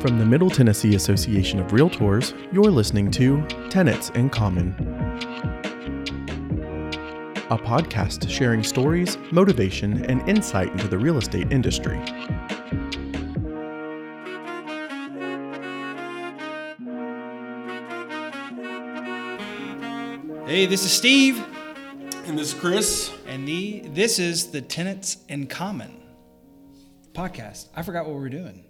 From the Middle Tennessee Association of Realtors, you're listening to Tenants in Common, a podcast sharing stories, motivation, and insight into the real estate industry. Hey, this is Steve, And this is Chris. and the this is the Tenants in Common podcast. I forgot what we were doing.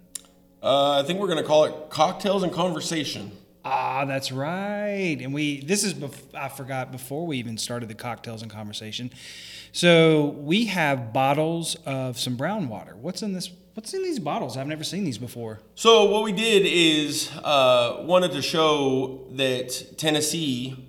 Uh, I think we're going to call it Cocktails and Conversation. Ah, that's right. And we this is bef- I forgot before we even started the cocktails and conversation. So we have bottles of some brown water. What's in this? What's in these bottles? I've never seen these before. So, what we did is uh, wanted to show that Tennessee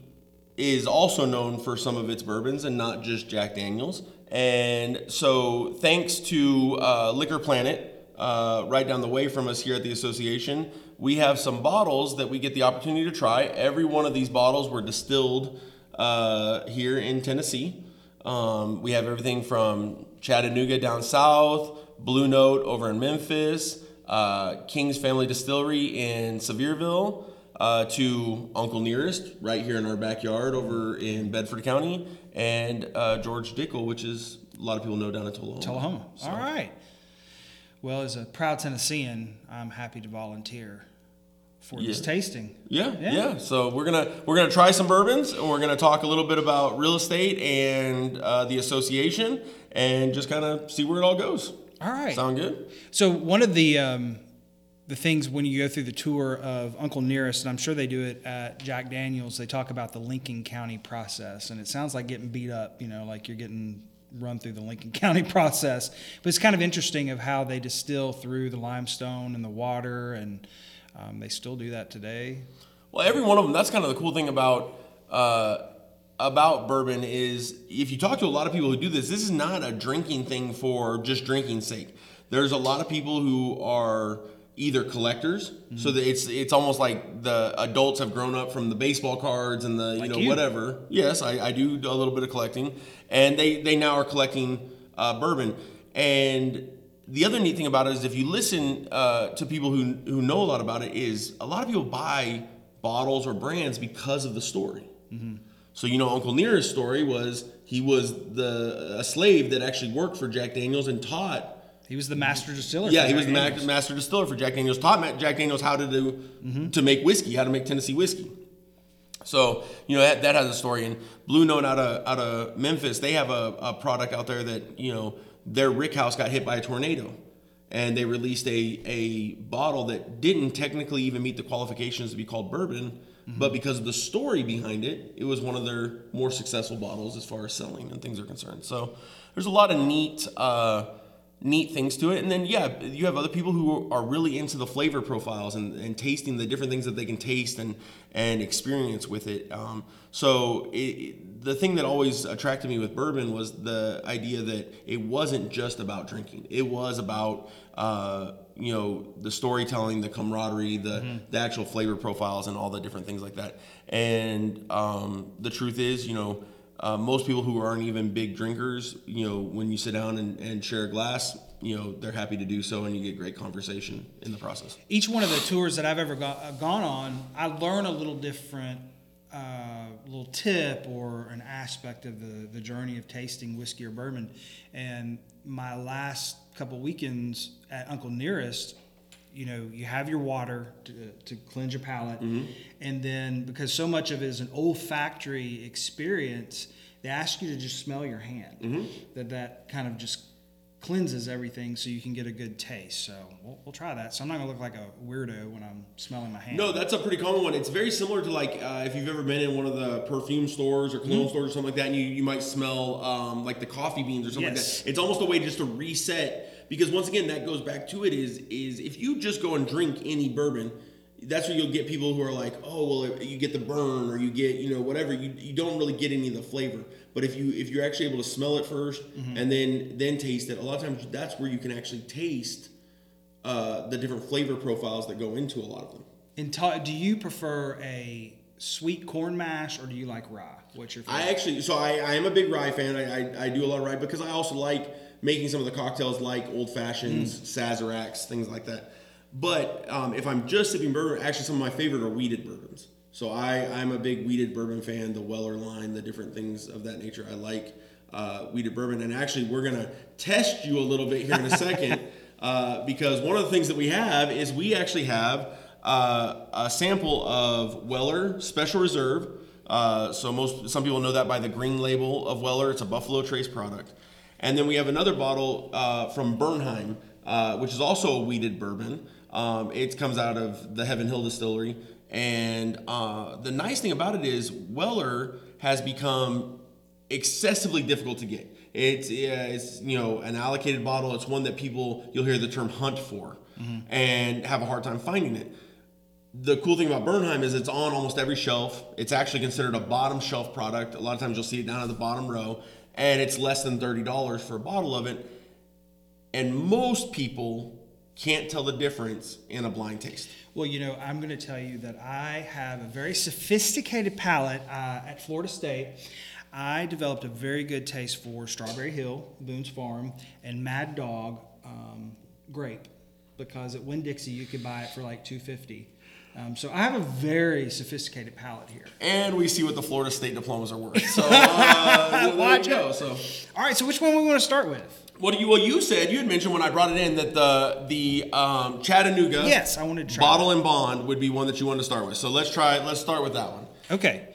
is also known for some of its bourbons and not just Jack Daniels. And so, thanks to uh, Liquor Planet, uh, right down the way from us here at the association, we have some bottles that we get the opportunity to try. Every one of these bottles were distilled uh, here in Tennessee. Um, we have everything from Chattanooga down south, Blue Note over in Memphis, uh, King's Family Distillery in Sevierville, uh, to Uncle Nearest right here in our backyard over in Bedford County, and uh, George Dickel, which is a lot of people know down in Tullahoma. Tullahoma. All right. Well, as a proud Tennessean, I'm happy to volunteer for this tasting. Yeah, Yeah. yeah, So we're gonna we're gonna try some bourbons, and we're gonna talk a little bit about real estate and uh, the association, and just kind of see where it all goes. All right. Sound good? So one of the um, the things when you go through the tour of Uncle Nearest, and I'm sure they do it at Jack Daniels, they talk about the Lincoln County process, and it sounds like getting beat up. You know, like you're getting run through the Lincoln County process. But it's kind of interesting of how they distill through the limestone and the water, and um, they still do that today. Well, every one of them. That's kind of the cool thing about uh, about bourbon is if you talk to a lot of people who do this, this is not a drinking thing for just drinking's sake. There's a lot of people who are either collectors, so that it's it's almost like the adults have grown up from the baseball cards and the you Like know you. whatever. Yes, I, I do a little bit of collecting, and they they now are collecting uh, bourbon. And the other neat thing about it is if you listen uh, to people who who know a lot about it, is a lot of people buy bottles or brands because of the story. So you know, Uncle Nearest story was he was the a slave that actually worked for Jack Daniels and taught. He was the master distiller. Yeah, he was the ma- master distiller for Jack Daniels. Taught Jack Daniels how to do to make whiskey, how to make Tennessee whiskey. So you know that, that has a story. And Blue Note out of out of Memphis, they have a, a product out there that you know their rick house got hit by a tornado, and they released a a bottle that didn't technically even meet the qualifications to be called bourbon, but because of the story behind it, it was one of their more successful bottles as far as selling and things are concerned. So there's a lot of neat. Uh, neat things to it. And then, yeah, you have other people who are really into the flavor profiles and, and tasting the different things that they can taste and, and experience with it. Um, so, it, the thing that always attracted me with bourbon was the idea that it wasn't just about drinking, it was about, uh, you know, the storytelling, the camaraderie, the, the actual flavor profiles, and all the different things like that. And um, the truth is, you know, uh, most people who aren't even big drinkers, you know, when you sit down and, and share a glass, you know, they're happy to do so and you get great conversation in the process. each one of the tours that I've ever go- uh, gone on, I learn a little different uh, little tip or an aspect of the, the journey of tasting whiskey or bourbon. And my last couple weekends at Uncle Nearest, you know, you have your water to, to cleanse your palate. And then because so much of it is an olfactory experience, they ask you to just smell your hand. That that kind of just cleanses everything so you can get a good taste. So we'll, we'll try that. So I'm not gonna look like a weirdo when I'm smelling my hand. No, that's a pretty common one. It's very similar to like uh, if you've ever been in one of the perfume stores or cologne stores or something like that, and you, you might smell um, like the coffee beans or something Yes. like that. It's almost a way just to reset because once again, that goes back to it is is if you just go and drink any bourbon. That's where you'll get people who are like, oh well, you get the burn or you get you know whatever. You, you don't really get any of the flavor. But if you if you're actually able to smell it 1st and then then taste it, a lot of times that's where you can actually taste uh, the different flavor profiles that go into a lot of them. And ta- do you prefer a sweet corn mash or do you like rye? What's your favorite? I actually, so I, I am a big rye fan. I, I, I do a lot of rye because I also like making some of the cocktails like old fashions, Mm. Sazeracs, things like that. But um, if I'm just sipping bourbon, actually some of my favorite are wheated bourbons. So I, I'm a big wheated bourbon fan, the Weller line, the different things of that nature. I like uh, wheated bourbon. And actually, we're going to test you a little bit here in a second uh, because one of the things that we have is we actually have uh, a sample of Weller Special Reserve. Uh, so most some people know that by the green label of Weller. It's a Buffalo Trace product. And then we have another bottle uh, from Bernheim, uh, which is also a wheated bourbon. Um, it comes out of the Heaven Hill Distillery. And uh, the nice thing about it is Weller has become excessively difficult to get. It's, yeah, it's you know an allocated bottle. It's one that people you'll hear the term hunt for, and have a hard time finding it. The cool thing about Bernheim is it's on almost every shelf. It's actually considered a bottom shelf product. A lot of times you'll see it down at the bottom row, and it's less than thirty dollars for a bottle of it. And most people can't tell the difference in a blind taste. Well, you know, I'm going to tell you that I have a very sophisticated palate uh, at Florida State. I developed a very good taste for Strawberry Hill, Boone's Farm, and Mad Dog um, grape because at Winn Dixie you could buy it for like 250. Um, so I have a very sophisticated palate here. And we see what the Florida State diplomas are worth. So uh, there you go. So All right, so which one we want to start with? what do you? Well, you said you had mentioned when I brought it in that the the um, Chattanooga Yes, I wanted to try bottle and bond would be one that you wanted to start with. So let's try. Let's start with that one. Okay.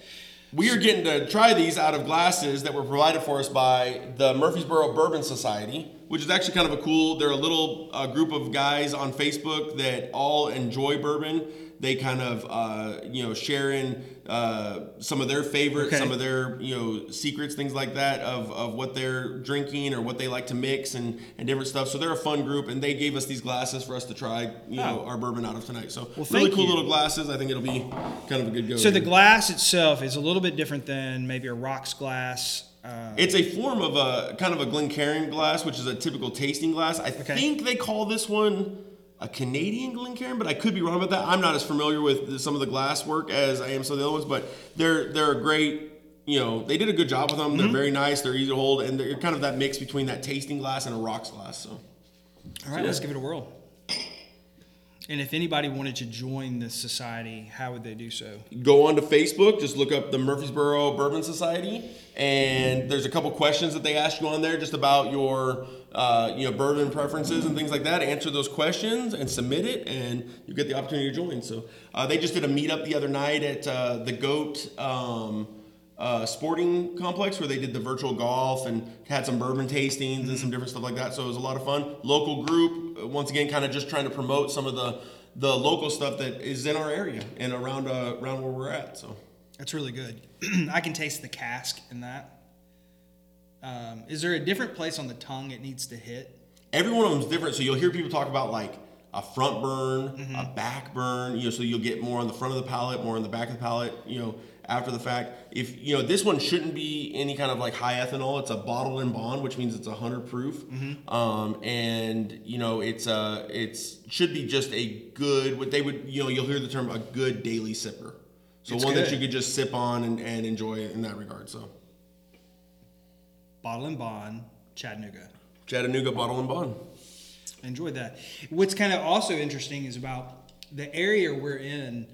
We are getting to try these out of glasses that were provided for us by the Murfreesboro Bourbon Society, which is actually kind of a cool. They're a little uh, group of guys on Facebook that all enjoy bourbon. They kind of uh, you know sharing uh, some of their favorites, Okay. some of their you know secrets, things like that of, of what they're drinking or what they like to mix and, and different stuff. So they're a fun group, and they gave us these glasses for us to try you know Oh. our bourbon out of tonight. So Well, really cool you. little glasses. I think it'll be kind of a good go. So the glass itself is a little bit different than maybe a rocks glass. Uh, It's a form of a kind of a Glencairn glass, which is a typical tasting glass. I Okay. think they call this one a Canadian Glencairn, but I could be wrong about that. I'm not as familiar with some of the glass work as I am some of the other ones, but they're they're a great. You know, they did a good job with them. Mm-hmm. They're very nice. They're easy to hold, and they're kind of that mix between that tasting glass and a rocks glass. So All right, let's give it a whirl. And if anybody wanted to join this society, how would they do so? go onto Facebook, just look up the Murfreesboro Bourbon Society, and there's a couple questions that they ask you on there just about your uh, you know bourbon preferences and things like that. Answer those questions and submit it, and you get the opportunity to join. So uh, they just did a meetup the other night at uh, the Goat. Um, uh, sporting complex where they did the virtual golf and had some bourbon tastings and some different stuff like that. So it was a lot of fun. Local group, uh, once again, kind of just trying to promote some of the the local stuff that is in our area and around uh, around where we're at. So. That's really good. I can taste the cask in that. Um, is there a different place on the tongue it needs to hit? every one of them is different. So you'll hear people talk about like a front burn, a back burn. You know, so you'll get more on the front of the palate, more on the back of the palate. You know, after the fact. If you know, this one shouldn't be any kind of like high ethanol. It's a bottle and bond, which means it's a hundred proof. Um, and you know, it's a it's should be just a good. What they would, you know, you'll hear the term a good daily sipper. So It's one that you could just sip on and, and enjoy in that regard. So Bottle and Bond, Chattanooga. Chattanooga bottle and bond. I enjoyed that. What's kind of also interesting is about the area we're in.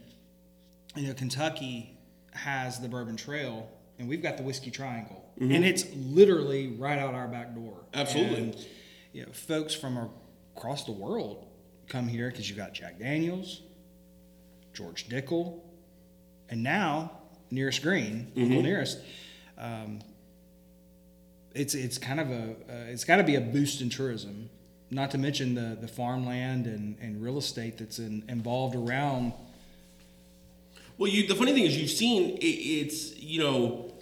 You know, Kentucky has the Bourbon Trail, and we've got the Whiskey Triangle, and it's literally right out our back door. Absolutely. And, you know, folks from across the world come here because you've got Jack Daniels, George Dickel, and now nearest green, Uncle nearest. Um, it's it's kind of a uh, it's got to be a boost in tourism, not to mention the the farmland and, and real estate that's in, involved around. Well, you, the funny thing is, you've seen it, it's you know,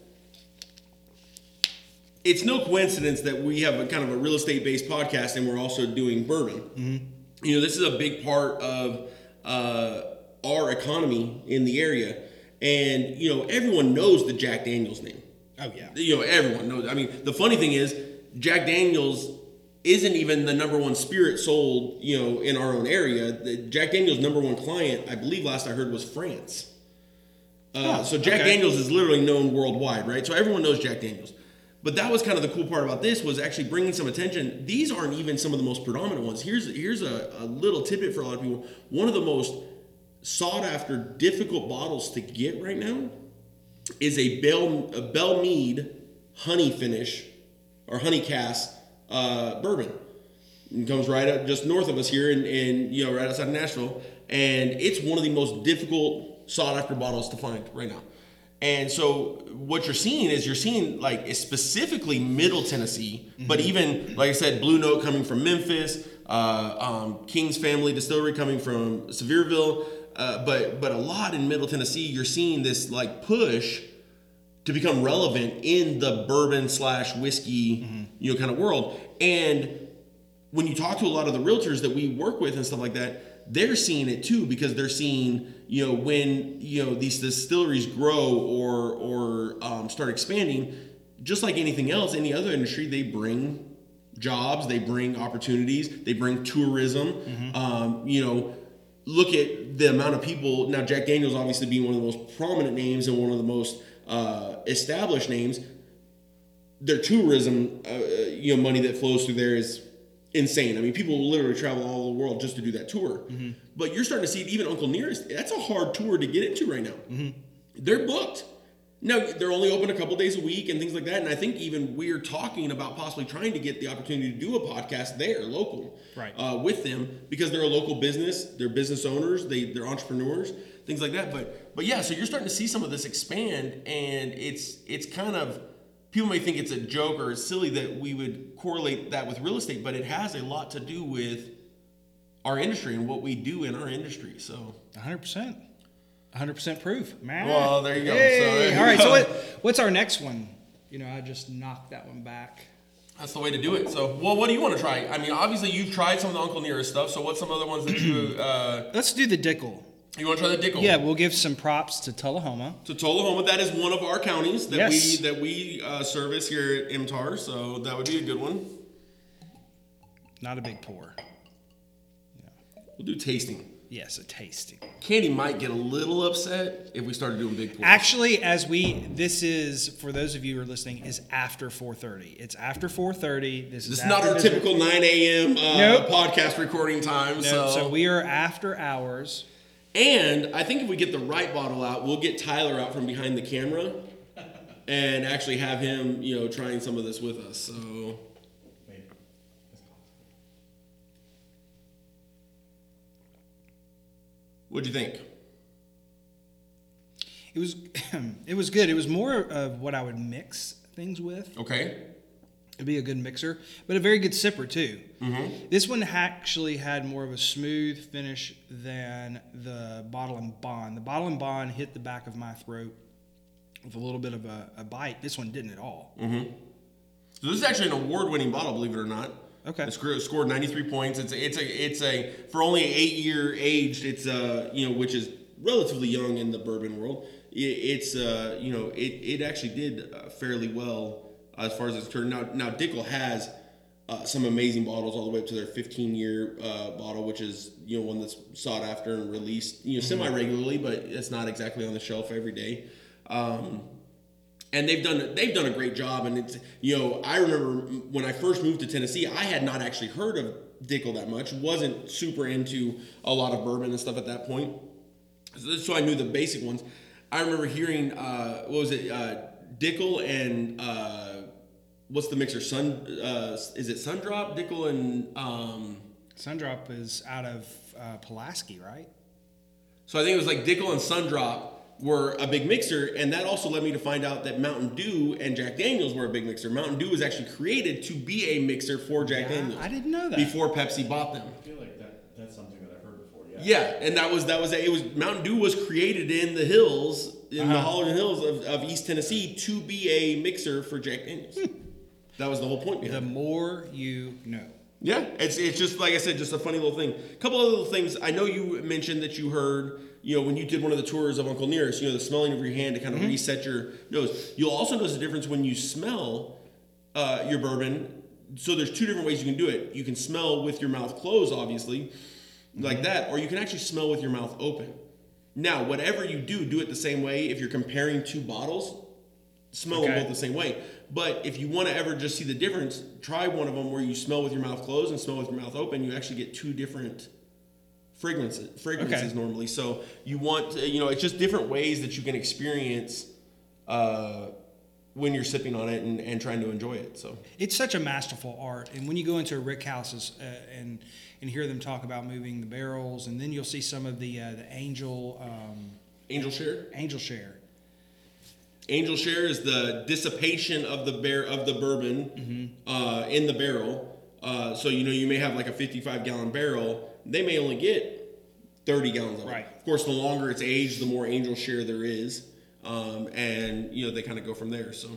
it's no coincidence that we have a kind of a real estate based podcast and we're also doing bourbon. You know, this is a big part of uh, our economy in the area, and you know, everyone knows the Jack Daniels name. Oh yeah, You know, everyone knows. I mean, the funny thing is, Jack Daniels isn't even the number one spirit sold, you know, in our own area. The Jack Daniels' number one client, I believe, last I heard, was France. Uh, Oh, so Jack okay. Daniels is literally known worldwide, right? So everyone knows Jack Daniels. But that was kind of the cool part about this was actually bringing some attention. These aren't even some of the most predominant ones. Here's here's a, a little tidbit for a lot of people. One of the most sought after, difficult bottles to get right now is a Bell a Belle Meade honey finish or honey cask uh, bourbon. It comes right up just north of us here, in you know right outside of Nashville, and it's one of the most difficult sought after bottles to find right now. And so what you're seeing is you're seeing like specifically Middle Tennessee, but even like I said, Blue Note coming from Memphis, uh, um, King's Family Distillery coming from Sevierville, uh, but but a lot in Middle Tennessee, you're seeing this like push to become relevant in the bourbon slash whiskey you know kind of world. And when you talk to a lot of the realtors that we work with and stuff like that, they're seeing it too because they're seeing you know when you know these distilleries grow or or um, start expanding, just like anything else, any other industry, they bring jobs, they bring opportunities, they bring tourism. Um, you know, look at the amount of people now. Jack Daniels obviously being one of the most prominent names and one of the most uh, established names their tourism, uh, you know, money that flows through there is insane. I mean, people will literally travel all over the world just to do that tour. But you're starting to see even Uncle Nearest. That's a hard tour to get into right now. They're booked. Now they're only open a couple days a week and things like that. And I think even we're talking about possibly trying to get the opportunity to do a podcast there, local, Right. uh, with them because they're a local business. They're business owners. They they're entrepreneurs, things like that. But but yeah, so you're starting to see some of this expand, and it's it's kind of people may think it's a joke or it's silly that we would correlate that with real estate, but it has a lot to do with our industry and what we do in our industry. So 100%. 100% proof, man. Well, there you go. So there you All right, go. so what, what's our next one? You know, I just knocked that one back. that's the way to do it. So well, what do you want to try? I mean, obviously you've tried some of the Uncle Nearest stuff. So what's some other ones that you uh, Let's do the Dickel. You want to try the Dickel? Yeah, we'll give some props to Tullahoma. To Tullahoma, that is one of our counties that Yes. we that we uh, service here at MTAR. So that would be a good one. Not a big pour. We'll do tasting. Yes, a tasting. Candy might get a little upset if we started doing big pours. Actually, as we this is for those of you who are listening, is after 4:30. It's after 4:30. This is This is not after our business- typical 9 a.m. Uh, Nope. podcast recording time. No, so. so we are after hours. And I think if we get the right bottle out, we'll get Tyler out from behind the camera and actually have him, you know, trying some of this with us. So what'd you think? It was it was good. It was more of what I would mix things with. Okay. It'd be a good mixer, but a very good sipper too. This one actually had more of a smooth finish than the bottle and bond. The bottle and bond hit the back of my throat with a little bit of a, a bite. This one didn't at all. So this is actually an award-winning bottle, believe it or not. Okay. It scored, scored 93 points. It's a, it's a it's a for only eight year aged. It's uh you know which is relatively young in the bourbon world. It, it's uh you know it, it actually did uh, fairly well as far as it's turned. Now now Dickel has uh, some amazing bottles all the way up to their 15 year uh, bottle, which is you know one that's sought after and released you know semi regularly, but it's not exactly on the shelf every day. Um, and they've done they've done a great job. And it's you know I remember when I first moved to Tennessee, I had not actually heard of Dickel that much. wasn't super into a lot of bourbon and stuff at that point. So, so I knew the basic ones. I remember hearing uh, what was it uh, Dickel and uh, what's the mixer Sun uh, is it Sundrop Dickel and um, Sundrop is out of uh, Pulaski, right? So I think it was like Dickel and Sundrop were a big mixer, and that also led me to find out that Mountain Dew and Jack Daniels were a big mixer. Mountain Dew was actually created to be a mixer for Jack Yeah, Daniels. I didn't know that. Before Pepsi bought them. I feel like that that's something that I've heard before. Yeah. Yeah, and that was that was it was Mountain Dew was created in the hills in the Uh-huh. Hollerton Hills of, of East Tennessee to be a mixer for Jack Daniels. that was the whole point The it. more you know. Yeah, it's it's just like I said, just a funny little thing. A couple of little things. I know you mentioned that you heard, you know, when you did one of the tours of Uncle Nearest, you know, the smelling of your hand to kind of reset your nose. You'll also notice the difference when you smell uh, your bourbon. So there's two different ways you can do it. You can smell with your mouth closed, obviously, like that, or you can actually smell with your mouth open. Now, whatever you do, do it the same way. If you're comparing two bottles, smell Okay. them both the same way. But if you want to ever just see the difference, try one of them where you smell with your mouth closed and smell with your mouth open. You actually get two different fragrances fragrances Okay. normally. So you want to, you know it's just different ways that you can experience uh, when you're sipping on it and, and trying to enjoy it. So It's such a masterful art, and when you go into a rick houses uh, and and hear them talk about moving the barrels, and then you'll see some of the uh, the angel um, Angel Share. angel share. Angel share is the dissipation of the bear of the bourbon uh, in the barrel. Uh, so you know you may have like a 55 gallon barrel. They may only get 30 gallons of it. Right. Of course, the longer it's aged, the more angel share there is, um, and you know they kind of go from there. So,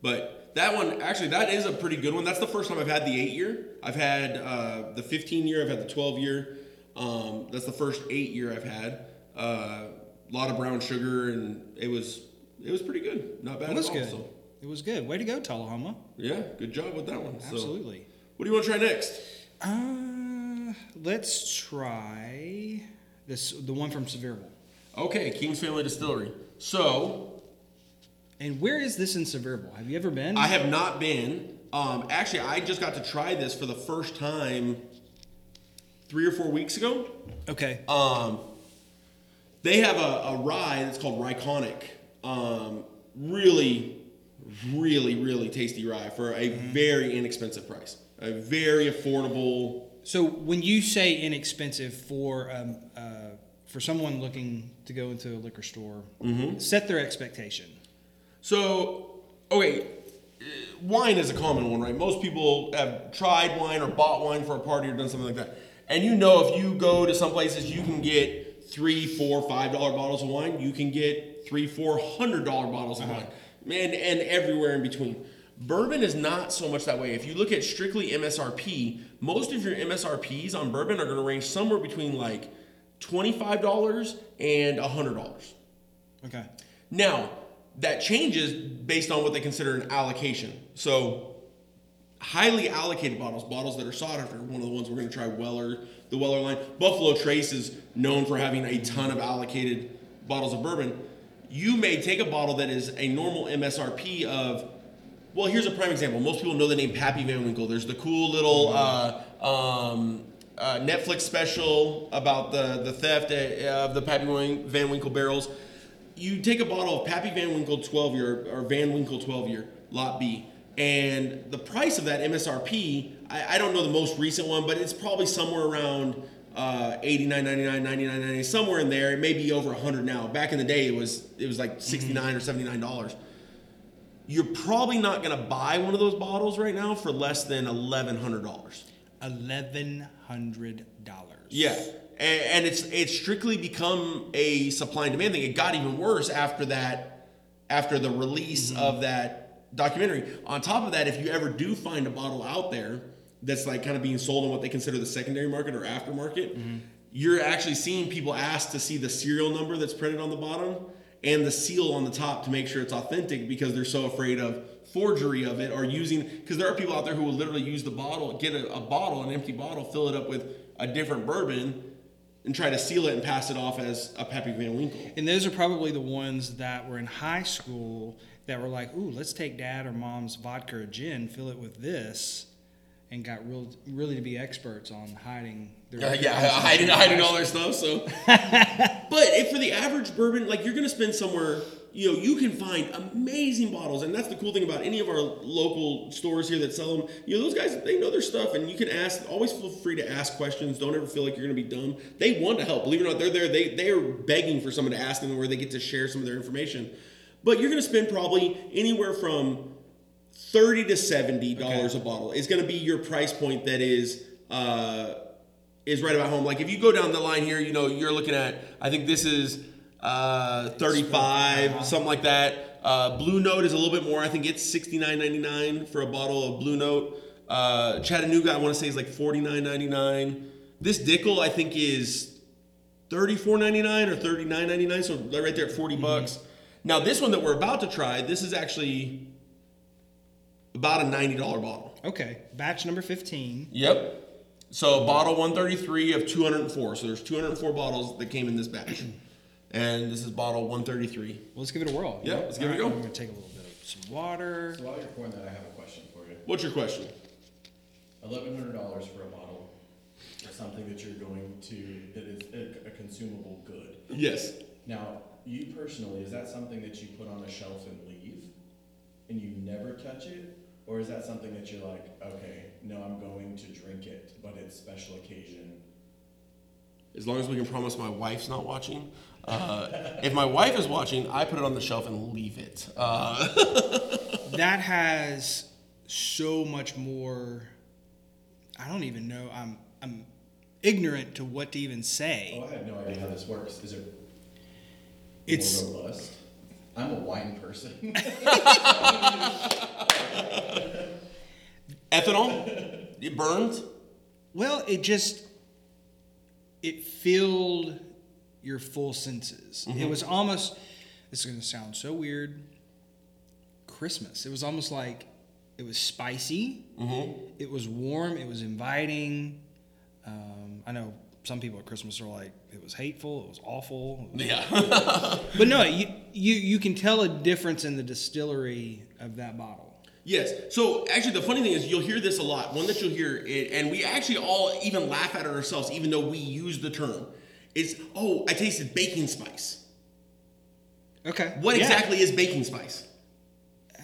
but that one actually that is a pretty good one. That's the first time I've had the eight year. I've had uh, the 15 year. I've had the 12 year. Um, that's the first eight year I've had. Uh, a lot of brown sugar, and it was it was pretty good. Not bad It was at all. good. So, It was good. Way to go, Tullahoma. yeah, good job with that one. So, Absolutely. what do you want to try next? Uh, let's try this the one from Sevierville. Okay, King's Family Distillery. So And where is this in Sevierville? Have you ever been? I have not been. Um, actually, I just got to try this for the first time three or four weeks ago. okay. Um, they have a, a rye that's called Ryconic. Um, really, really, really tasty rye for a very inexpensive price. A very affordable. So when you say inexpensive for um, uh, for someone looking to go into a liquor store, Mm-hmm. set their expectation. So, okay, uh, wine is a common one, right? Most people have tried wine or bought wine for a party or done something like that. And you know, if you go to some places, you can get three, four, five dollar bottles of wine. You can get three, four hundred dollar bottles of uh-huh. wine, and and everywhere in between. Bourbon is not so much that way. If you look at strictly MSRP, most of your MSRPs on bourbon are going to range somewhere between like twenty-five dollars and hundred dollars. Okay. Now, that changes based on what they consider an allocation. So, highly allocated bottles, bottles that are sought after, one of the ones we're going to try, Weller, the Weller line. Buffalo Trace is known for having a ton of allocated bottles of bourbon. You may take a bottle that is a normal MSRP of, well, here's a prime example. Most people know the name Pappy Van Winkle. There's the cool little uh, um, uh, Netflix special about the, the theft uh, of the Pappy Van Winkle barrels you take a bottle of Pappy Van Winkle 12 year or Van Winkle 12 year lot B, and the price of that MSRP, I, I don't know the most recent one, but it's probably somewhere around uh, 89.99, 99.99, somewhere in there. It may be over 100 now. Back in the day, it was it was like 69 or 79 dollars. You're probably not going to buy one of those bottles right now for less than 1,100 dollars. Eleven hundred dollars. Yeah, and, and it's it's strictly become a supply and demand thing. It got even worse after that, after the release of that documentary. On top of that, if you ever do find a bottle out there that's like kind of being sold on what they consider the secondary market or aftermarket, mm-hmm. you're actually seeing people ask to see the serial number that's printed on the bottom and the seal on the top to make sure it's authentic because they're so afraid of forgery of it or using because there are people out there who will literally use the bottle get a, a bottle an empty bottle fill it up with a different bourbon and try to seal it and pass it off as a Pappy Van Winkle. And those are probably the ones that were in high school that were like, "Ooh, let's take dad or mom's vodka or gin, fill it with this," and got real, really to be experts on hiding their. Uh, yeah, hiding, hiding all their stuff. So, but if for the average bourbon, like you're gonna spend somewhere, you know, you can find amazing bottles, and that's the cool thing about any of our local stores here that sell them. You know, those guys they know their stuff, and you can ask. Always feel free to ask questions. Don't ever feel like you're gonna be dumb. They want to help. Believe it or not, they're there. They they are begging for someone to ask them where they get to share some of their information. But you're gonna spend probably anywhere from thirty to seventy dollars a bottle is going to be your price point. That is uh, is right about home. Like if you go down the line here, you know you're looking at. I think this is uh, thirty five, something like that. Uh, Blue Note is a little bit more. I think it's sixty nine ninety nine for a bottle of Blue Note. Uh, Chattanooga, I want to say is like forty nine ninety nine. This Dickel, I think, is thirty four ninety nine or thirty nine ninety nine. So right there at 40 bucks. Now this one that we're about to try, this is actually about a ninety dollar bottle. Okay, batch number fifteen. Yep. So bottle one thirty three of two hundred and four. So there's two hundred and four bottles that came in this batch. and this is bottle 133. Well, let's give it a whirl. Yeah, let's give it a All go. I'm gonna take a little bit of some water. So while you're pouring that, I have a question for you. What's your question? Eleven hundred dollars for a bottle of something that you're going to that is a, a consumable good. Yes. Now, you personally, is that something that you put on a shelf and leave, and you never touch it, or is that something that you're like, okay, no, I'm going to drink it, but it's special occasion. As long as we can promise my wife's not watching. Uh, if my wife is watching, I put it on the shelf and leave it. Uh, that has so much more. I don't even know. I'm I'm ignorant to what to even say. Oh, I have no idea how this works. Is it It's more robust? I'm a wine person. ethanol, it burns. well, it just it filled your full senses. It was almost. This is gonna sound so weird. Christmas. It was almost like it was spicy. It was warm. It was inviting. Um, I know some people at Christmas are like, it was hateful. It was awful. it was Yeah. But no, you, you you can tell a difference in the distillery of that bottle. Yes. So actually, the funny thing is, you'll hear this a lot. One that you'll hear, it, and we actually all even laugh at it ourselves, even though we use the term, is, "Oh, I tasted baking spice." Okay. What Yeah. exactly is baking spice? Uh,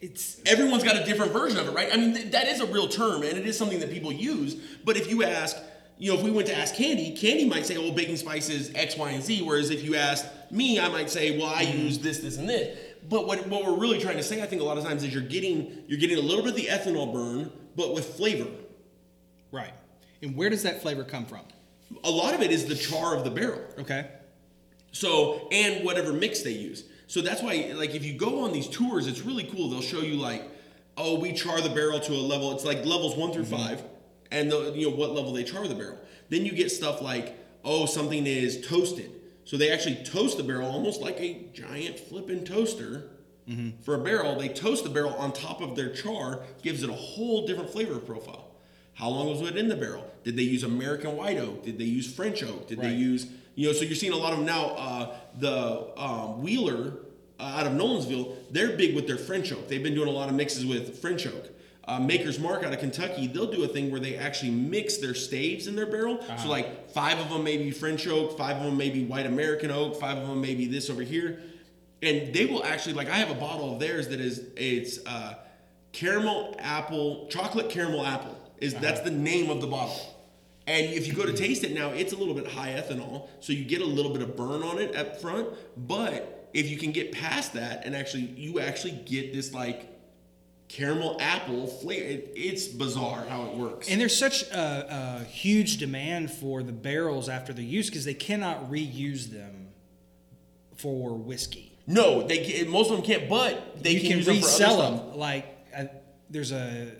it's Everyone's got a different version of it, right? I mean, th- that is a real term, and it is something that people use. But if you ask, you know, if we went to ask Candy, Candy might say, "Oh, baking spice is X, Y, and Z." Whereas if you asked me, I might say, "Well, I mm-hmm. use this, this, and this." But what, what we're really trying to say, I think, a lot of times is you're getting you're getting a little bit of the ethanol burn, but with flavor. right. And where does that flavor come from? A lot of it is the char of the barrel. Okay. So, and whatever mix they use. So that's why, like, if you go on these tours, it's really cool. They'll show you, like, oh, we char the barrel to a level. It's like levels one through mm-hmm. five, and the, you know what level they char the barrel. Then you get stuff like, oh, something is toasted. So they actually toast the barrel almost like a giant flipping toaster for a barrel. They toast the barrel on top of their char, gives it a whole different flavor profile. How long was it in the barrel? Did they use American white oak? Did they use French oak? Did they use you know? So you're seeing a lot of them now. Uh, the um, Wheeler uh, out of Nolensville, they're big with their French oak. They've been doing a lot of mixes with French oak. Uh, Maker's Mark out of Kentucky, they'll do a thing where they actually mix their staves in their barrel. So like five of them maybe French oak, five of them maybe white American oak, five of them maybe this over here, and they will actually like I have a bottle of theirs that is it's uh, caramel apple chocolate caramel apple is that's the name of the bottle. And if you go to taste it now, it's a little bit high ethanol, so you get a little bit of burn on it up front. But if you can get past that and actually, you actually get this like caramel apple flavor. It, it's bizarre how it works. And there's such a, a huge demand for the barrels after they're used because they cannot reuse them for whiskey. no, they most of them can't, but they you can, can, use them resell stuff. them. Like uh, there's a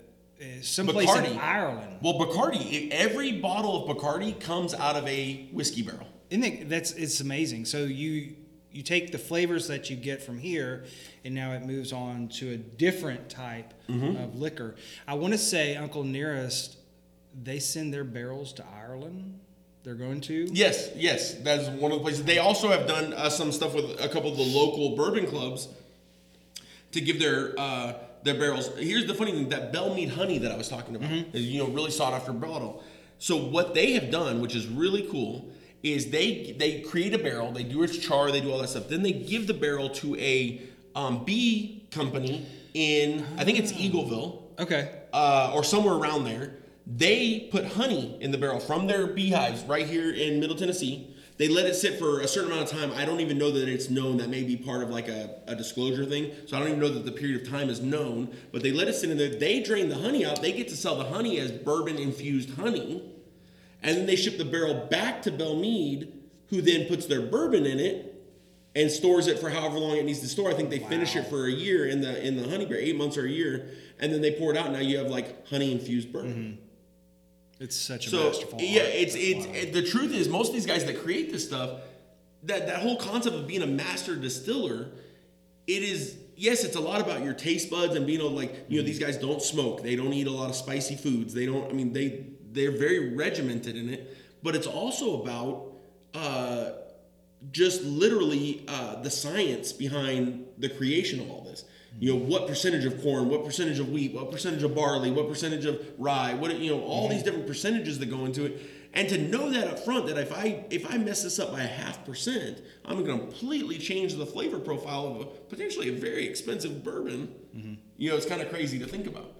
uh, someplace in Ireland. Well, Bacardi, every bottle of Bacardi comes out of a whiskey barrel. Isn't it, that's it's amazing. So you you take the flavors that you get from here, and now it moves on to a different type Mm-hmm. of liquor. I want to say Uncle Nearest, they send their barrels to Ireland. They're going to. Yes, yes, that's one of the places. They also have done uh, some stuff with a couple of the local bourbon clubs to give their uh, their barrels. Here's the funny thing: that Belle Meade honey that I was talking about, is, you know, really sought after bottle. So what they have done, which is really cool, is they they create a barrel, they do its char, they do all that stuff. Then they give the barrel to a um, bee company in I think it's Eagleville Okay. uh, or somewhere around there. They put honey in the barrel from their beehives right here in Middle Tennessee. They let it sit for a certain amount of time. I don't even know that it's known. That may be part of like a, a disclosure thing. So I don't even know that the period of time is known. But they let it sit in there. They drain the honey out. They get to sell the honey as bourbon infused honey. And then they ship the barrel back to Belle Meade, who then puts their bourbon in it and stores it for however long it needs to store. I think they finish it for a year in the in the honey barrel, eight months or a year, and then they pour it out. Now you have like honey infused bourbon. Mm-hmm. It's such a So masterful. yeah, art. it's it's it, the truth is most of these guys that create this stuff, that that whole concept of being a master distiller, it is yes, it's a lot about your taste buds and being able to like you know mm-hmm. these guys don't smoke, they don't eat a lot of spicy foods, they don't. I mean they they're very regimented in it, but it's also about uh, just literally uh, the science behind the creation of all this. You know, what percentage of corn, what percentage of wheat, what percentage of barley, what percentage of rye, what you know, all these different percentages that go into it, and to know that up front that if I if I mess this up by a half percent, I'm going to completely change the flavor profile of a, potentially a very expensive bourbon. You know, it's kind of crazy to think about.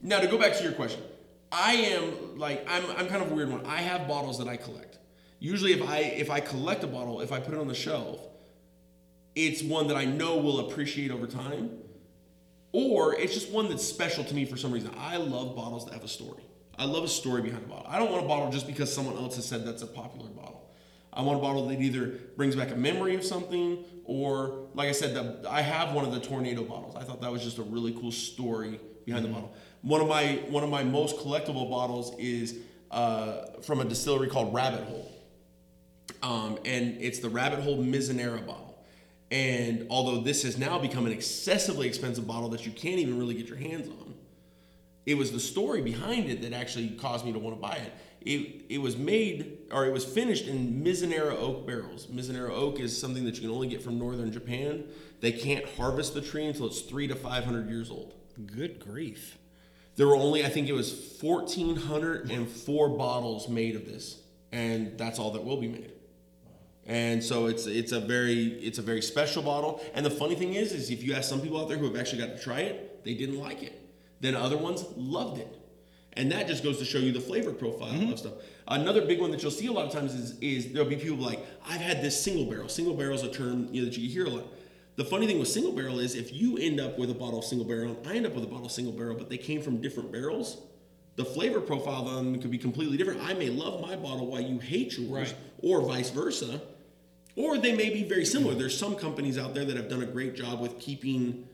Now to go back to your question, I am like I'm I'm kind of a weird one. I have bottles that I collect. Usually, if I if I collect a bottle, if I put it on the shelf, it's one that I know will appreciate over time, or it's just one that's special to me for some reason. I love bottles that have a story. I love a story behind a bottle. I don't want a bottle just because someone else has said that's a popular bottle. I want a bottle that either brings back a memory of something, or like I said, the, I have one of the tornado bottles. I thought that was just a really cool story behind the mm-hmm. bottle. One of my one of my most collectible bottles is uh, from a distillery called Rabbit Hole um, and it's the Rabbit Hole Mizunara bottle. And although this has now become an excessively expensive bottle that you can't even really get your hands on, it was the story behind it that actually caused me to want to buy it. It, it was made or it was finished in Mizunara oak barrels. Mizunara oak is something that you can only get from northern Japan. They can't harvest the tree until it's three to five hundred years old. Good grief. There were only, I think it was 1,404 bottles made of this, and that's all that will be made. And so it's it's a very it's a very special bottle. And the funny thing is, is if you ask some people out there who have actually got to try it, they didn't like it. Then other ones loved it. And that just goes to show you the flavor profile of mm-hmm. stuff. Another big one that you'll see a lot of times is, is there'll be people like, I've had this single barrel. Single barrel is a term you know, that you hear a lot. The funny thing with single barrel is if you end up with a bottle of single barrel, and I end up with a bottle of single barrel, but they came from different barrels, the flavor profile of them could be completely different. I may love my bottle while you hate yours, Right. or vice versa. Or they may be very similar. There's some companies out there that have done a great job with keeping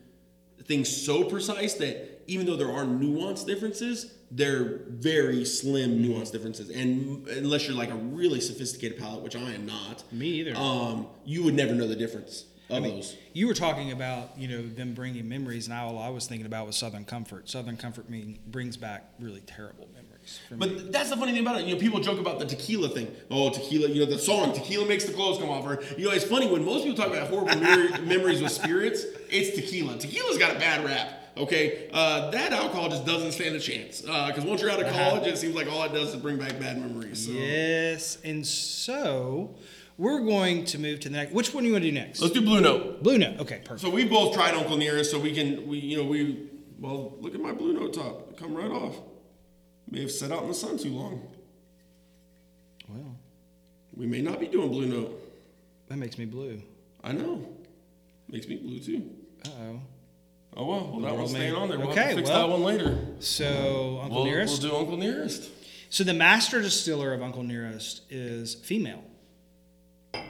things so precise that even though there are nuanced differences, they're very slim nuanced differences. And unless you're like a really sophisticated palate, which I am not, Me either. um, you would never know the difference of those. You were talking about you know them bringing memories, and all I was thinking about was Southern Comfort. Southern Comfort mean, brings back really terrible memories. For me. But that's the funny thing about it. You know, people joke about the tequila thing. Oh, tequila, you know, the song, tequila makes the clothes come off. Or, you know, it's funny when most people talk about horrible mer- memories with spirits, it's tequila. Tequila's got a bad rap. Okay, uh, that alcohol just doesn't stand a chance. Because once you're out of college, it seems like all it does is bring back bad memories. So. Yes, and so we're going to move to the next. Which one do you want to do next? Let's do Blue Note. Blue Note. Okay, perfect. So we both tried Uncle Nearest, so we can, we, you know, we, well, look at my Blue Note top. It come right off. May have sat out in the sun too long. Well, We may not be doing Blue Note. that makes me blue. I know. Makes me blue too. Uh oh. Oh well, well that one's staying on there. We'll okay, have fix well, that one later. So Uncle We'll, Nearest. we'll do Uncle Nearest. So the master distiller of Uncle Nearest is female.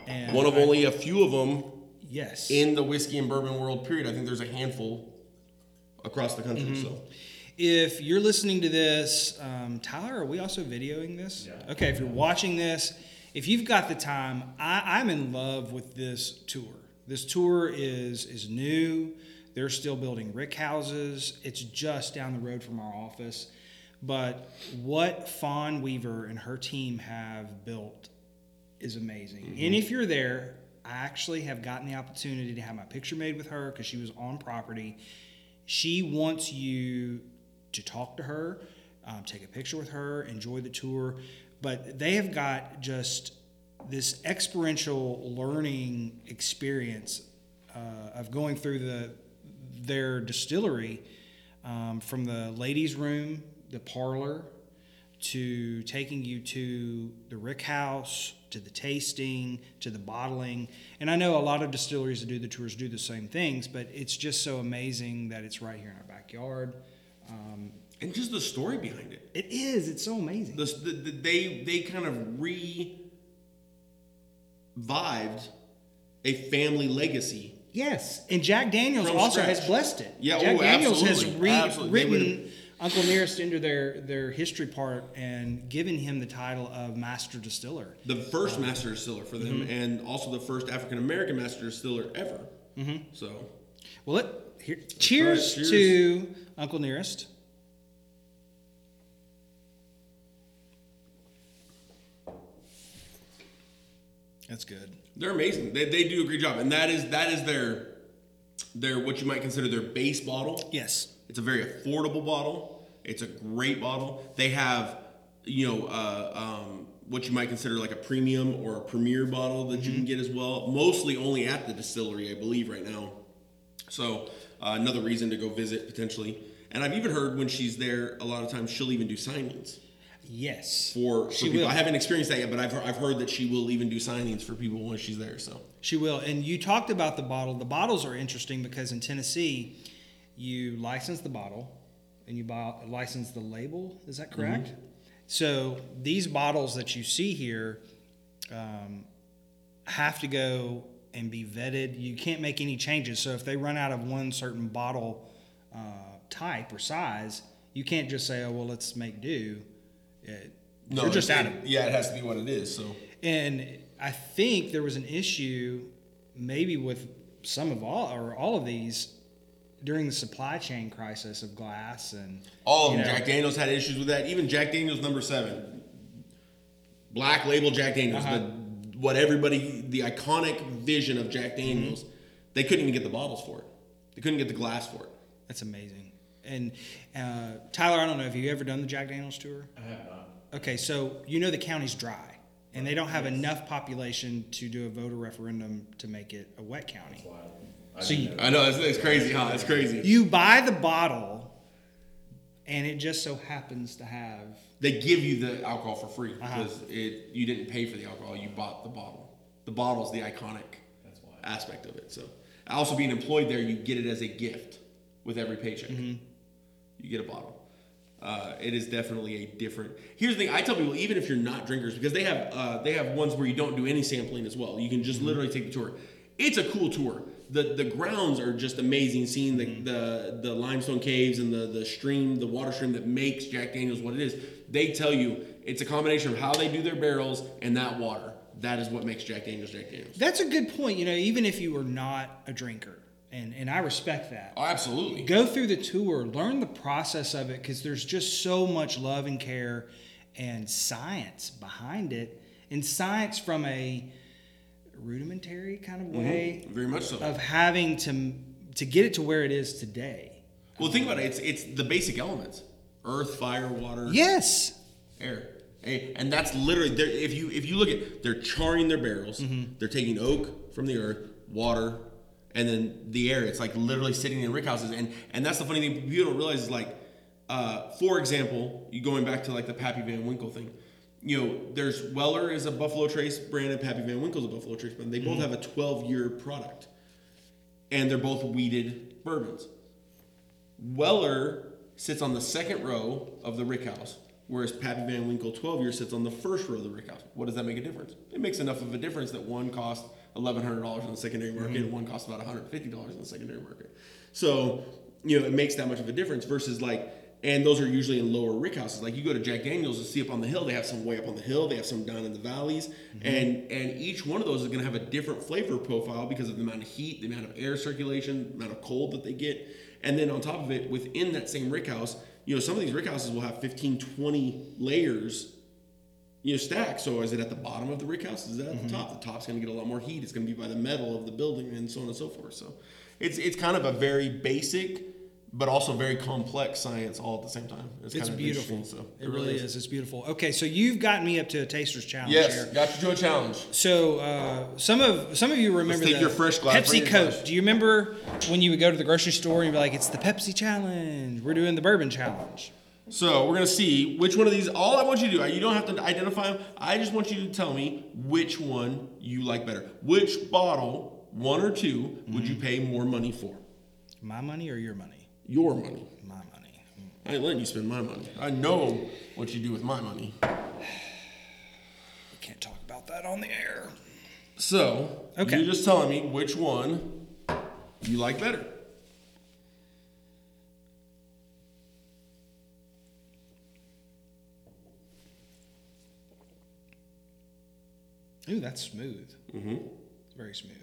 And One of I- only a few of them yes. in the whiskey and bourbon world. Period. I think there's a handful across the country. Mm-hmm. So If you're listening to this, um, Tyler, are we also videoing this? Yeah. Okay, if you're watching this, if you've got the time, I, I'm in love with this tour. This tour is is new. They're still building rick houses. It's just down the road from our office. But what Fawn Weaver and her team have built is amazing. And if you're there, I actually have gotten the opportunity to have my picture made with her because she was on property. She wants you to talk to her, um, take a picture with her, enjoy the tour. But they have got just this experiential learning experience uh, of going through the their distillery um, from the ladies' room, the parlor, to taking you to the rick house, to the tasting, to the bottling. And I know a lot of distilleries that do the tours do the same things, but it's just so amazing that it's right here in our backyard. Um, and just the story behind it. it is. It's so amazing. The, the, the- they they kind of revived a family legacy. Yes, and Jack Daniels also scratch. has blessed it. Yeah, Jack oh, Daniels has absolutely, re- absolutely. Uncle Nearest into their their history part and giving him the title of master distiller. The first master distiller for them, Mm-hmm. and also the first African American master distiller ever. Mm-hmm. So Well, let, here, cheers, cheers. to Uncle Nearest. That's good. They're amazing. They, they do a great job, and that is that is their their what you might consider their base bottle. Yes. It's a very affordable bottle. It's a great bottle. They have, you know, uh, um, what you might consider like a premium or a premier bottle that you can get as well. Mostly only at the distillery, I believe, right now. So uh, another reason to go visit potentially. And I've even heard when she's there, a lot of times she'll even do signings Yes. for, for She people. will. I haven't experienced that yet, but I've heard, I've heard that she will even do signings for people when she's there. So She will. And you talked about the bottle. The bottles are interesting because in Tennessee, you license the bottle and you buy, license the label. Is that correct? So these bottles that you see here um, have to go and be vetted. You can't make any changes. So if they run out of one certain bottle uh, type or size, you can't just say, "Oh well, let's make do." It, you're just out of Yeah, it has to be what it is. So and I think there was an issue, maybe with some of all or all of these, during the supply chain crisis of glass and All of them. know, Jack Daniels had issues with that. Even Jack Daniels number seven, black label Jack Daniels, Uh-huh. the what everybody, the iconic vision of Jack Daniels, Mm-hmm. they couldn't even get the bottles for it. They couldn't get the glass for it. That's amazing. And uh, Tyler, I don't know, have you ever done the Jack Daniels tour? I have not. Okay, so you know the county's dry, and they don't have enough population to do a voter referendum to make it a wet county. That's wild. I So you- know. I know it's, it's crazy, huh? It's crazy. You buy the bottle, and it just so happens to have They give you the alcohol for free Uh-huh. because it you didn't pay for the alcohol. You bought the bottle. The bottle's the iconic That's wild. aspect of it. So, also being employed there, you get it as a gift with every paycheck. Mm-hmm. You get a bottle. Uh, it is definitely a different. Here's the thing: I tell people, even if you're not drinkers, because they have uh, they have ones where you don't do any sampling as well. You can just literally take the tour. It's a cool tour. The The grounds are just amazing. Seeing the mm-hmm. the, the limestone caves and the the stream, the water stream that makes Jack Daniels what it is. They tell you it's a combination of how they do their barrels and that water. That is what makes Jack Daniels Jack Daniels. That's a good point. You know, even if you are not a drinker, and and I respect that. Oh, absolutely. Go through the tour, learn the process of it, because there's just so much love and care and science behind it, and science from a rudimentary kind of way Very much so. of having to to get it to where it is today. Well, think about it. It's it's the basic elements: earth, fire, water, Yes. air. And that's literally if you if you look at they're charring their barrels. They're taking oak from the earth, water, and then the air. It's like literally sitting in rick houses. And and that's the funny thing people don't realize is like, uh, for example, you going back to like the Pappy Van Winkle thing. You know, there's Weller is a Buffalo Trace brand and Pappy Van Winkle's a Buffalo Trace brand. They both mm-hmm. have a 12 year product, and they're both wheated bourbons. Weller sits on the second row of the rick house, whereas Pappy Van Winkle 12 year sits on the first row of the rick house. What does that make a difference? It makes enough of a difference that one costs $1,100 in the secondary market and one costs about $150 in the secondary market. So, you know, it makes that much of a difference versus like, and those are usually in lower rick houses. Like you go to Jack Daniels and see up on the hill, they have some way up on the hill, they have some down in the valleys, mm-hmm. and and each one of those is going to have a different flavor profile because of the amount of heat, the amount of air circulation, the amount of cold that they get. And then on top of it, within that same rick house, you know, some of these rick houses will have 15, 20 layers, you know, stacked. So is it at the bottom of the rick house? Is it at the mm-hmm. top? The top's going to get a lot more heat. It's going to be by the metal of the building and so on and so forth. So it's it's kind of a very basic, but also very complex science all at the same time. It's kind of beautiful. So it really is. It's beautiful. Okay, so you've gotten me up to a taster's challenge Yes, here. got you to a challenge. So uh, some of some of you remember take the your fresh glass, Pepsi Coke. glass. Do you remember when you would go to the grocery store and you'd be like, "It's the Pepsi challenge. We're doing the bourbon challenge." So we're gonna see which one of these. All I want you to do, you don't have to identify them. I just want you to tell me which one you like better. Which bottle, one or 2 would you pay more money for? My money or your money? Your money. My money. I ain't letting you spend my money. I know what you do with my money. We can't talk about that on the air. So Okay. you're just telling me which one you like better. Ooh, that's smooth. Mm-hmm. Very smooth.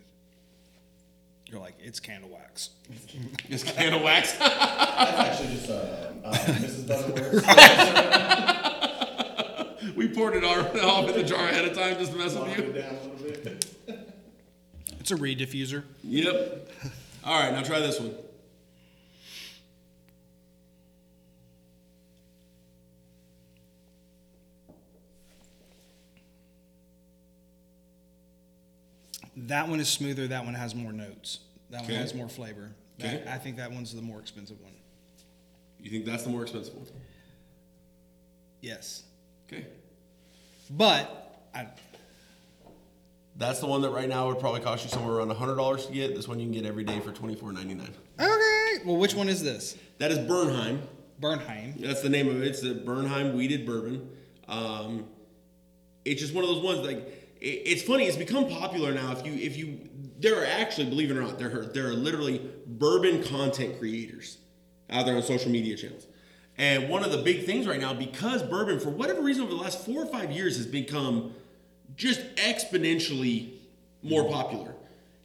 You're like, it's candle wax. It's candle wax. That's actually just uh, uh, Mrs. Butterworth. we poured it all, off in the jar ahead of time just to mess with you. it down a little bit. It's a reed diffuser. Yep. All right, now try this one. That one is smoother. That one has more notes. That Okay. one has more flavor. That- Okay. I think that one's the more expensive one. You think that's the more expensive one? Yes. Okay. But I, That's the one that right now would probably cost you somewhere around hundred dollars to get. This one you can get every day for twenty four ninety nine. okay. Well, which one is this? That is Bernheim. Bernheim. That's the name of it. It's the Bernheim Wheated Bourbon. Um, it's just one of those ones like it's funny. It's become popular now. If you if you there are actually believe it or not there are there are literally bourbon content creators out there on social media channels. And one of the big things right now, because bourbon, for whatever reason, over the last four or five years, has become just exponentially more popular.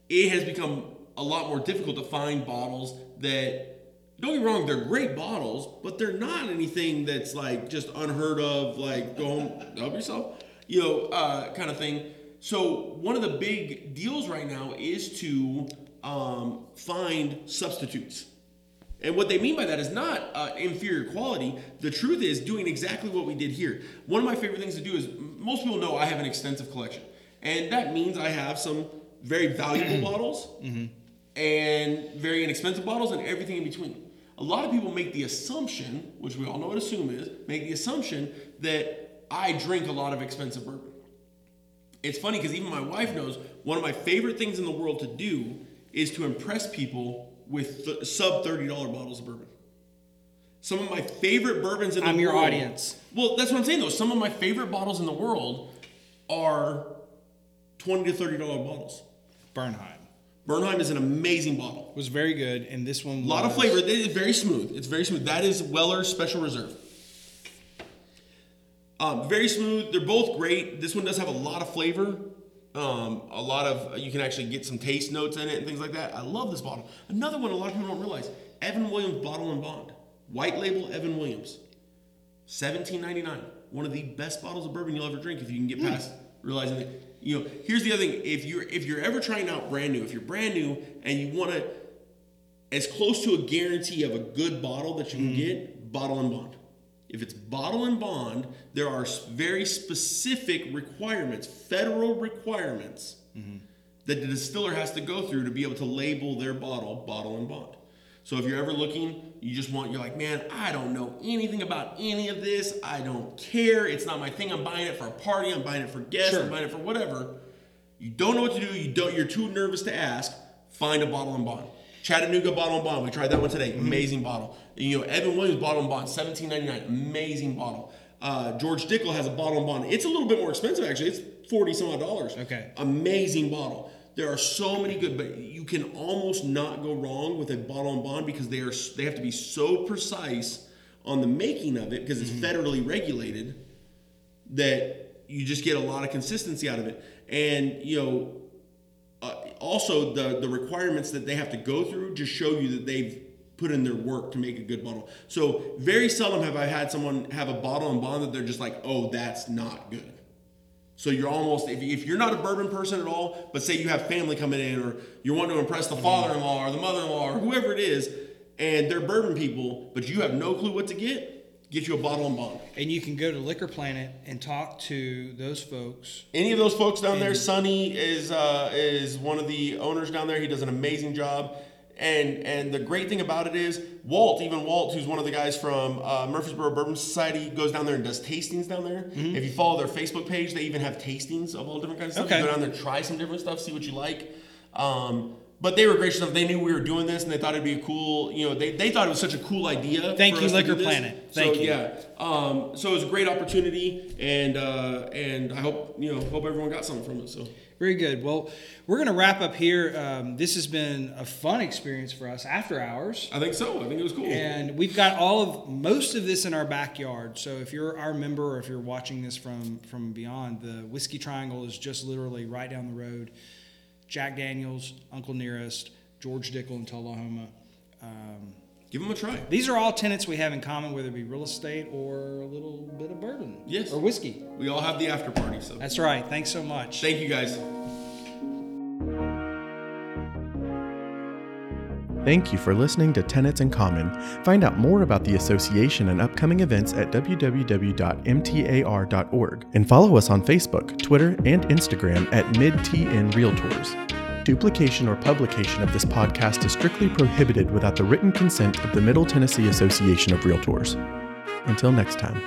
It has become a lot more difficult to find bottles that don't get me wrong, they're great bottles, but they're not anything that's like just unheard of, like go home, help yourself, you know, uh, kind of thing. So one of the big deals right now is to um, find substitutes. And what they mean by that is not uh, inferior quality. The truth is doing exactly what we did here. One of my favorite things to do is most people know I have an extensive collection, and that means I have some very valuable bottles and very inexpensive bottles and everything in between. A lot of people make the assumption, which we all know what assume is, make the assumption that I drink a lot of expensive bourbon. It's funny because even my wife knows one of my favorite things in the world to do is to impress people with th- sub $30 bottles of bourbon. Some of my favorite bourbons in the I'm your world. audience. Well, that's what I'm saying though. Some of my favorite bottles in the world are 20 to $30 bottles. Bernheim Bernheim is an amazing bottle. was very good, and this one A lot of flavor. It is very smooth. It's very smooth. That is Weller's Special Reserve. Um, very smooth. They're both great. This one does have a lot of flavor. Um, a lot of you can actually get some taste notes in it and things like that. I love this bottle. Another one a lot of people don't realize: Evan Williams Bottle and Bond, white label Evan Williams, seventeen ninety nine. One of the best bottles of bourbon you'll ever drink if you can get past realizing that. You know, here's the other thing: if you're if you're ever trying out brand new, if you're brand new and you want to as close to a guarantee of a good bottle that you can get, bottle and bond. If it's bottle and bond, there are very specific requirements, federal requirements, mm-hmm. that the distiller has to go through to be able to label their bottle bottle and bond. So if you're ever looking, you just want, you're like, man, I don't know anything about any of this. I don't care. It's not my thing. I'm buying it for a party. I'm buying it for guests. I'm buying it for whatever. You don't know what to do. You don't. You're too nervous to ask. Find a bottle and bond. Chattanooga bottle and bond. We tried that one today. Amazing bottle. You know, Evan Williams bottle and bond, 17.99. Amazing bottle. Uh, George Dickel has a bottle and bond. It's a little bit more expensive actually. It's forty some odd dollars. Okay. Amazing bottle. There are so many good, but you can almost not go wrong with a bottle and bond because they are they have to be so precise on the making of it because it's federally regulated that you just get a lot of consistency out of it. And you know, also the the requirements that they have to go through just show you that they've put in their work to make a good bottle. So very seldom have I had someone have a bottle and bond that they're just like, oh, that's not good. So you're almost if, if you're not a bourbon person at all, but say you have family coming in or you want to impress the mm-hmm. father-in-law or the mother-in-law or whoever it is, and they're bourbon people, but you have no clue what to get, get you a bottle and bond. And you can go to Liquor Planet and talk to those folks. Any of those folks down there, Sonny is uh, is one of the owners down there. He does an amazing job. And and the great thing about it is Walt, even Walt, who's one of the guys from uh, Murfreesboro Bourbon Society, goes down there and does tastings down there. If you follow their Facebook page, they even have tastings of all different kinds of stuff. Okay. You go down there, try some different stuff, see what you like. Um, but they were gracious enough. They knew we were doing this, and they thought it'd be a cool. You know, they, they thought it was such a cool idea. Thank you, Liquor. Planet. Thank so, you. Yeah. Um, so it was a great opportunity, and uh, and I hope you know hope everyone got something from it. So Very good. Well, we're going to wrap up here. Um, this has been a fun experience for us after hours. I think so. I think it was cool. And we've got all of most of this in our backyard. So if you're our member or if you're watching this from from beyond, the Whiskey Triangle is just literally right down the road. Jack Daniels, Uncle Nearest, George Dickel in Tullahoma. Um, Give them a try. These are all tenants we have in common, whether it be real estate or a little bit of bourbon. Yes. Or whiskey. We all have the after party, so That's right. Thanks so much. thank you guys. Thank you for listening to Tenets in Common. Find out more about the association and upcoming events at www.mtar.org and follow us on Facebook, Twitter, and Instagram at MidTN Realtors. Duplication or publication of this podcast is strictly prohibited without the written consent of the Middle Tennessee Association of Realtors. Until next time.